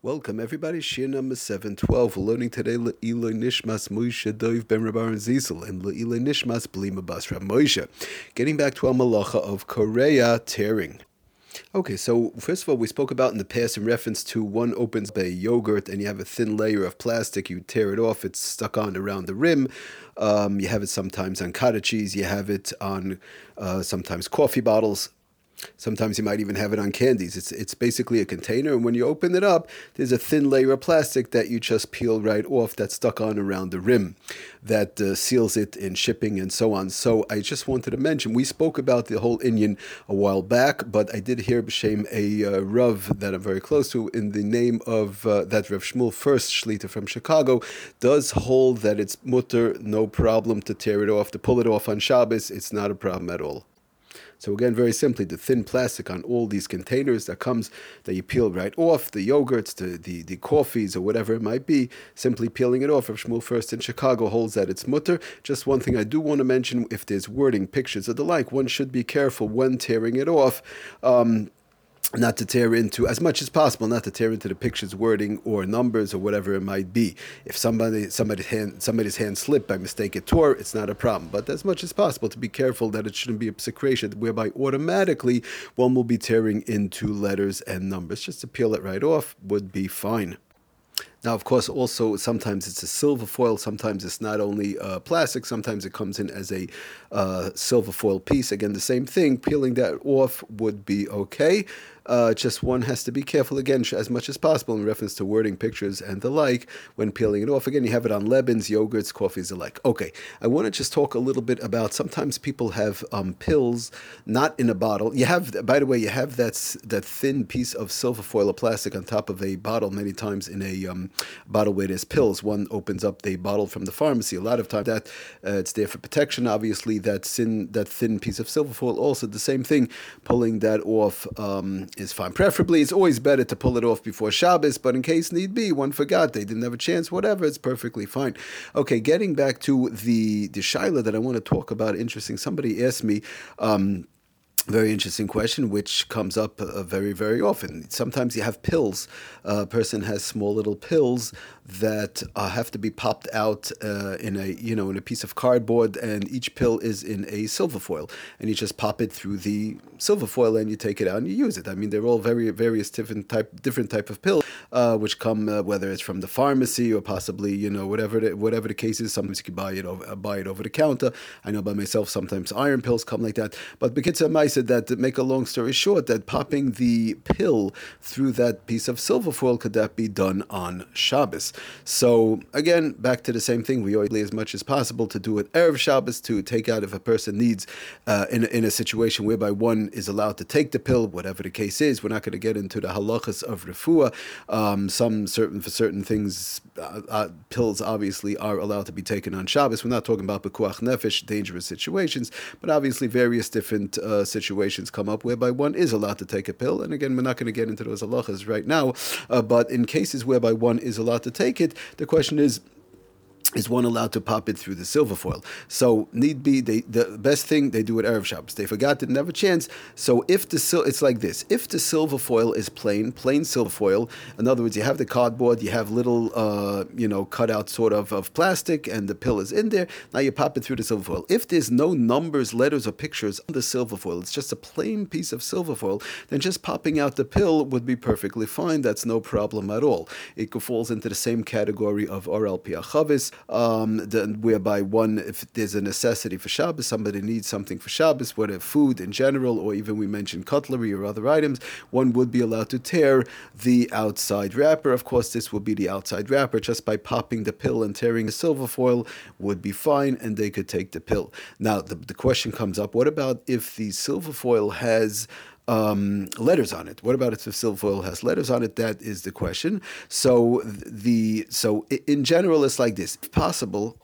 Welcome, everybody. Shiur number 712. We're learning today Le'iloi Nishmas Moshe Dov Ben Rabbar and Zizel and Le'iloi Nishmas Blima Basra Moshe. Getting back to our malacha of Kore'a tearing. Okay, so first of all, we spoke about in the past in reference to one opens by yogurt and you have a thin layer of plastic, you tear it off, it's stuck on around the rim. Um, you have it sometimes on cottage cheese, you have it on uh, sometimes coffee bottles. Sometimes you might even have it on candies. It's it's basically a container, and when you open it up, there's a thin layer of plastic that you just peel right off that's stuck on around the rim, that uh, seals it in shipping and so on. So I just wanted to mention we spoke about the whole inyan a while back, but I did hear b'shem a uh, Rav that I'm very close to in the name of uh, that Rav Shmuel Fuerst Shlita from Chicago does hold that it's mutter, no problem to tear it off, to pull it off on Shabbos. It's not a problem at all. So again, very simply, the thin plastic on all these containers that comes that you peel right off, the yogurts, the, the, the coffees, or whatever it might be, simply peeling it off. If Shmuel Fuerst in Chicago holds that it's mutter. Just one thing I do want to mention: if there's wording, pictures, or the like, one should be careful when tearing it off. Um, not to tear into as much as possible, not to tear into the picture's wording or numbers or whatever it might be. If somebody somebody's hand somebody's hand slipped by mistake it tore, it's not a problem. But as much as possible to be careful that it shouldn't be a secretion whereby automatically one will be tearing into letters and numbers. Just to peel it right off would be fine. Now, of course, also sometimes it's a silver foil. Sometimes it's not only uh, plastic. Sometimes it comes in as a uh, silver foil piece. Again, the same thing. Peeling that off would be okay. Uh, just one has to be careful again, as much as possible, in reference to wording, pictures, and the like when peeling it off. Again, you have it on lebens, yogurts, coffees, the like. Okay, I want to just talk a little bit about. Sometimes people have um, pills not in a bottle. You have, by the way, you have that that thin piece of silver foil or plastic on top of a bottle. Many times in a um, bottle where there's pills, one opens up the bottle from the pharmacy. A lot of times that uh, it's there for protection. Obviously, that thin that thin piece of silver foil also the same thing. Pulling that off. Um, is fine. Preferably, it's always better to pull it off before Shabbos, but in case need be, one forgot, they didn't have a chance, whatever, it's perfectly fine. Okay, getting back to the, the Shaila that I want to talk about, interesting. Somebody asked me, um, very interesting question, which comes up uh, very, very often. Sometimes you have pills. a person has small little pills that uh, have to be popped out uh, in a you know in a piece of cardboard, and each pill is in a silver foil, and you just pop it through the silver foil, and you take it out and you use it. I mean, they're all very various different type different type of pills, uh, which come uh, whether it's from the pharmacy or possibly you know whatever the, whatever the case is. Sometimes you can buy it over, uh, buy it over the counter. I know by myself sometimes iron pills come like that, but Bekitza Mai said that to make a long story short, that popping the pill through that piece of silver foil could that be done on Shabbos? So again, back to the same thing. We always as much as possible to do it erev Shabbos to take out if a person needs uh, in in a situation whereby one is allowed to take the pill, whatever the case is. We're not going to get into the halachas of refuah. Um, some certain for certain things, uh, uh, pills obviously are allowed to be taken on Shabbos. We're not talking about pikuach nefesh, dangerous situations, but obviously various different uh, situations come up whereby one is allowed to take a pill. And again, we're not going to get into those halachas right now, uh, but in cases whereby one is allowed to take it, the question is is one allowed to pop it through the silver foil? So need be they, the best thing they do at erev shops. They forgot, didn't have a chance. So if the sil- it's like this: if the silver foil is plain, plain silver foil, in other words, you have the cardboard, you have little, uh, you know, cut out sort of of plastic, and the pill is in there. Now you pop it through the silver foil. If there's no numbers, letters, or pictures on the silver foil, it's just a plain piece of silver foil. Then just popping out the pill would be perfectly fine. That's no problem at all. It falls into the same category of oral piachavis um, the, whereby one, if there's a necessity for Shabbos, somebody needs something for Shabbos, whether food in general or even we mentioned cutlery or other items, one would be allowed to tear the outside wrapper. Of course, this would be the outside wrapper. Just by popping the pill and tearing the silver foil would be fine, and they could take the pill. Now, the, the question comes up: What about if the silver foil has um, letters on it. What about if the silver foil has letters on it? That is the question. So the so in general, it's like this: if possible,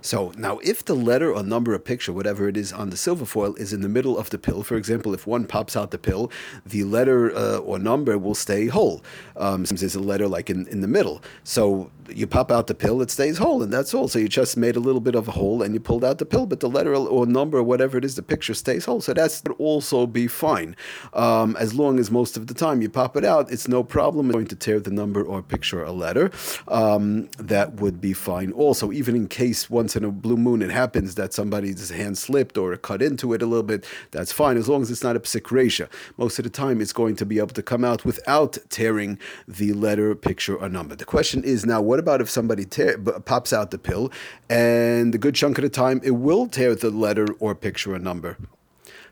so now, if the letter or number or picture, whatever it is on the silver foil, is in the middle of the pill, for example, if one pops out the pill, the letter uh, or number will stay whole. Um, sometimes there's a letter like in, in the middle. So you pop out the pill, it stays whole, and that's all. So you just made a little bit of a hole and you pulled out the pill, but the letter or number or whatever it is, the picture stays whole. So that's also be fine. Um, as long as most of the time you pop it out, it's no problem. It's going to tear the number or picture a letter. Um, that would be fine. Also, even in case once in a blue moon it happens that somebody's hand slipped or cut into it a little bit, that's fine as long as it's not a psik Most of the time, it's going to be able to come out without tearing the letter, picture, or number. The question is now, what about if somebody tear, pops out the pill and the good chunk of the time it will tear the letter or picture or number?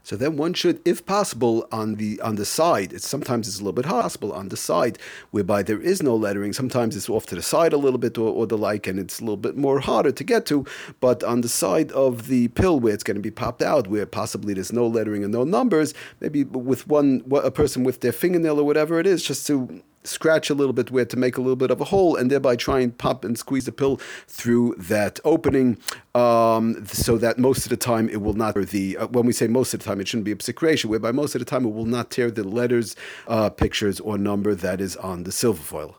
So then one should, if possible, on the on the side. It's sometimes it's a little bit possible on the side, whereby there is no lettering. Sometimes it's off to the side a little bit or, or the like, and it's a little bit more harder to get to. But on the side of the pill where it's going to be popped out, where possibly there's no lettering and no numbers, maybe with one a person with their fingernail or whatever it is, just to scratch a little bit where to make a little bit of a hole and thereby try and pop and squeeze the pill through that opening um, so that most of the time it will not the uh, when we say most of the time it shouldn't be a psik whereby most of the time it will not tear the letters uh, pictures or number that is on the silver foil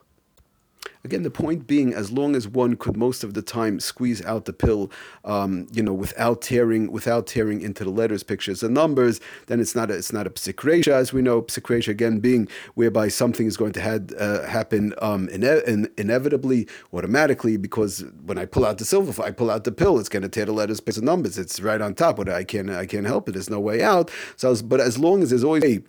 Again, the point being, as long as one could most of the time squeeze out the pill, um, you know, without tearing, without tearing into the letters, pictures, and numbers, then it's not a, it's not a psik as we know. Psik again being whereby something is going to had, uh, happen um, ine- in, inevitably, automatically, because when I pull out the silver, if I pull out the pill, it's going to tear the letters, pictures, and numbers. It's right on top. But I can't I can't help it. There's no way out. So, but as long as there's always a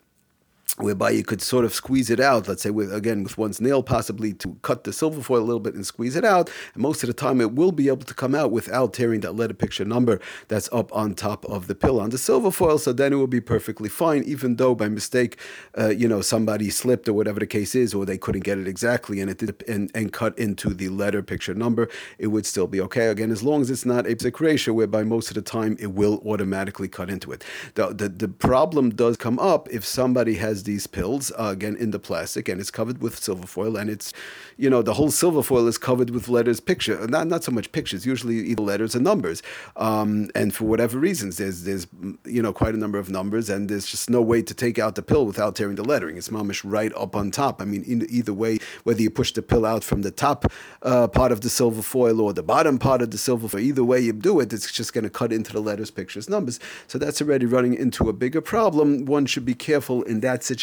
whereby you could sort of squeeze it out, let's say with again with one's nail possibly to cut the silver foil a little bit and squeeze it out. And most of the time it will be able to come out without tearing that letter picture number that's up on top of the pill on the silver foil. So then it will be perfectly fine, even though by mistake, uh, you know, somebody slipped or whatever the case is, or they couldn't get it exactly and it did and, and cut into the letter picture number, it would still be okay. Again, as long as it's not a ratio whereby most of the time it will automatically cut into it. The, the, the problem does come up if somebody has these pills uh, again in the plastic and it's covered with silver foil and it's you know the whole silver foil is covered with letters picture not not so much pictures usually either letters or numbers. Um, and for whatever reasons there's there's you know quite a number of numbers and there's just no way to take out the pill without tearing the lettering. It's mamish right up on top. I mean in, either way whether you push the pill out from the top uh, part of the silver foil or the bottom part of the silver foil either way you do it it's just going to cut into the letters pictures numbers. So that's already running into a bigger problem. One should be careful in that situation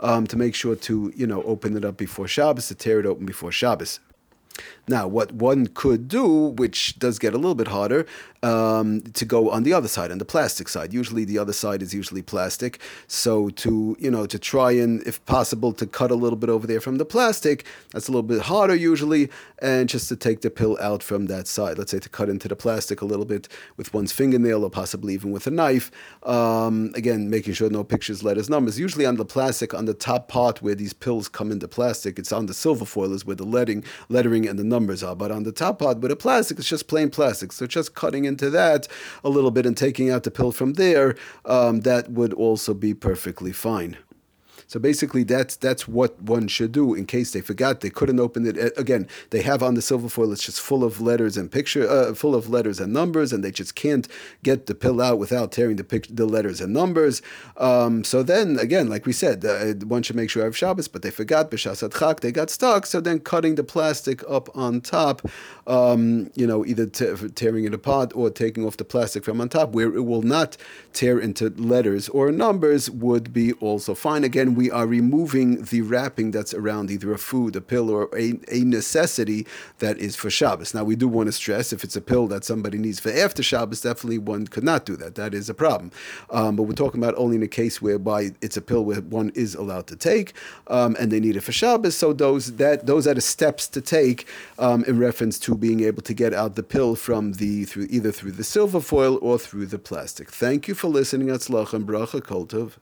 um, to make sure to you know open it up before Shabbos, to tear it open before Shabbos. Now, what one could do, which does get a little bit harder, um, to go on the other side, on the plastic side. Usually, the other side is usually plastic. So to you know to try and, if possible, to cut a little bit over there from the plastic. That's a little bit harder usually, and just to take the pill out from that side. Let's say to cut into the plastic a little bit with one's fingernail, or possibly even with a knife. Um, again, making sure no pictures, letters, numbers. Usually on the plastic, on the top part where these pills come into plastic, it's on the silver foil is where the lettering, lettering and the numbers are. But on the top part with a plastic, it's just plain plastic. So just cutting into that a little bit and taking out the pill from there, um, that would also be perfectly fine. So basically, that's that's what one should do in case they forgot they couldn't open it. Again, they have on the silver foil it's just full of letters and picture, uh, full of letters and numbers, and they just can't get the pill out without tearing the pic- the letters and numbers. Um, so then again, like we said, uh, one should make sure I have Shabbos, but they forgot b'shasat chak, they got stuck. So then cutting the plastic up on top, um, you know, either tearing it apart or taking off the plastic from on top, where it will not tear into letters or numbers, would be also fine. Again we are removing the wrapping that's around either a food, a pill, or a, a necessity that is for Shabbos. Now, we do want to stress if it's a pill that somebody needs for after Shabbos, definitely one could not do that. That is a problem. Um, but we're talking about only in a case whereby it's a pill where one is allowed to take um, and they need it for Shabbos. So those that those are the steps to take um, in reference to being able to get out the pill from the through either through the silver foil or through the plastic. Thank you for listening. Atzlach and bracha koltov.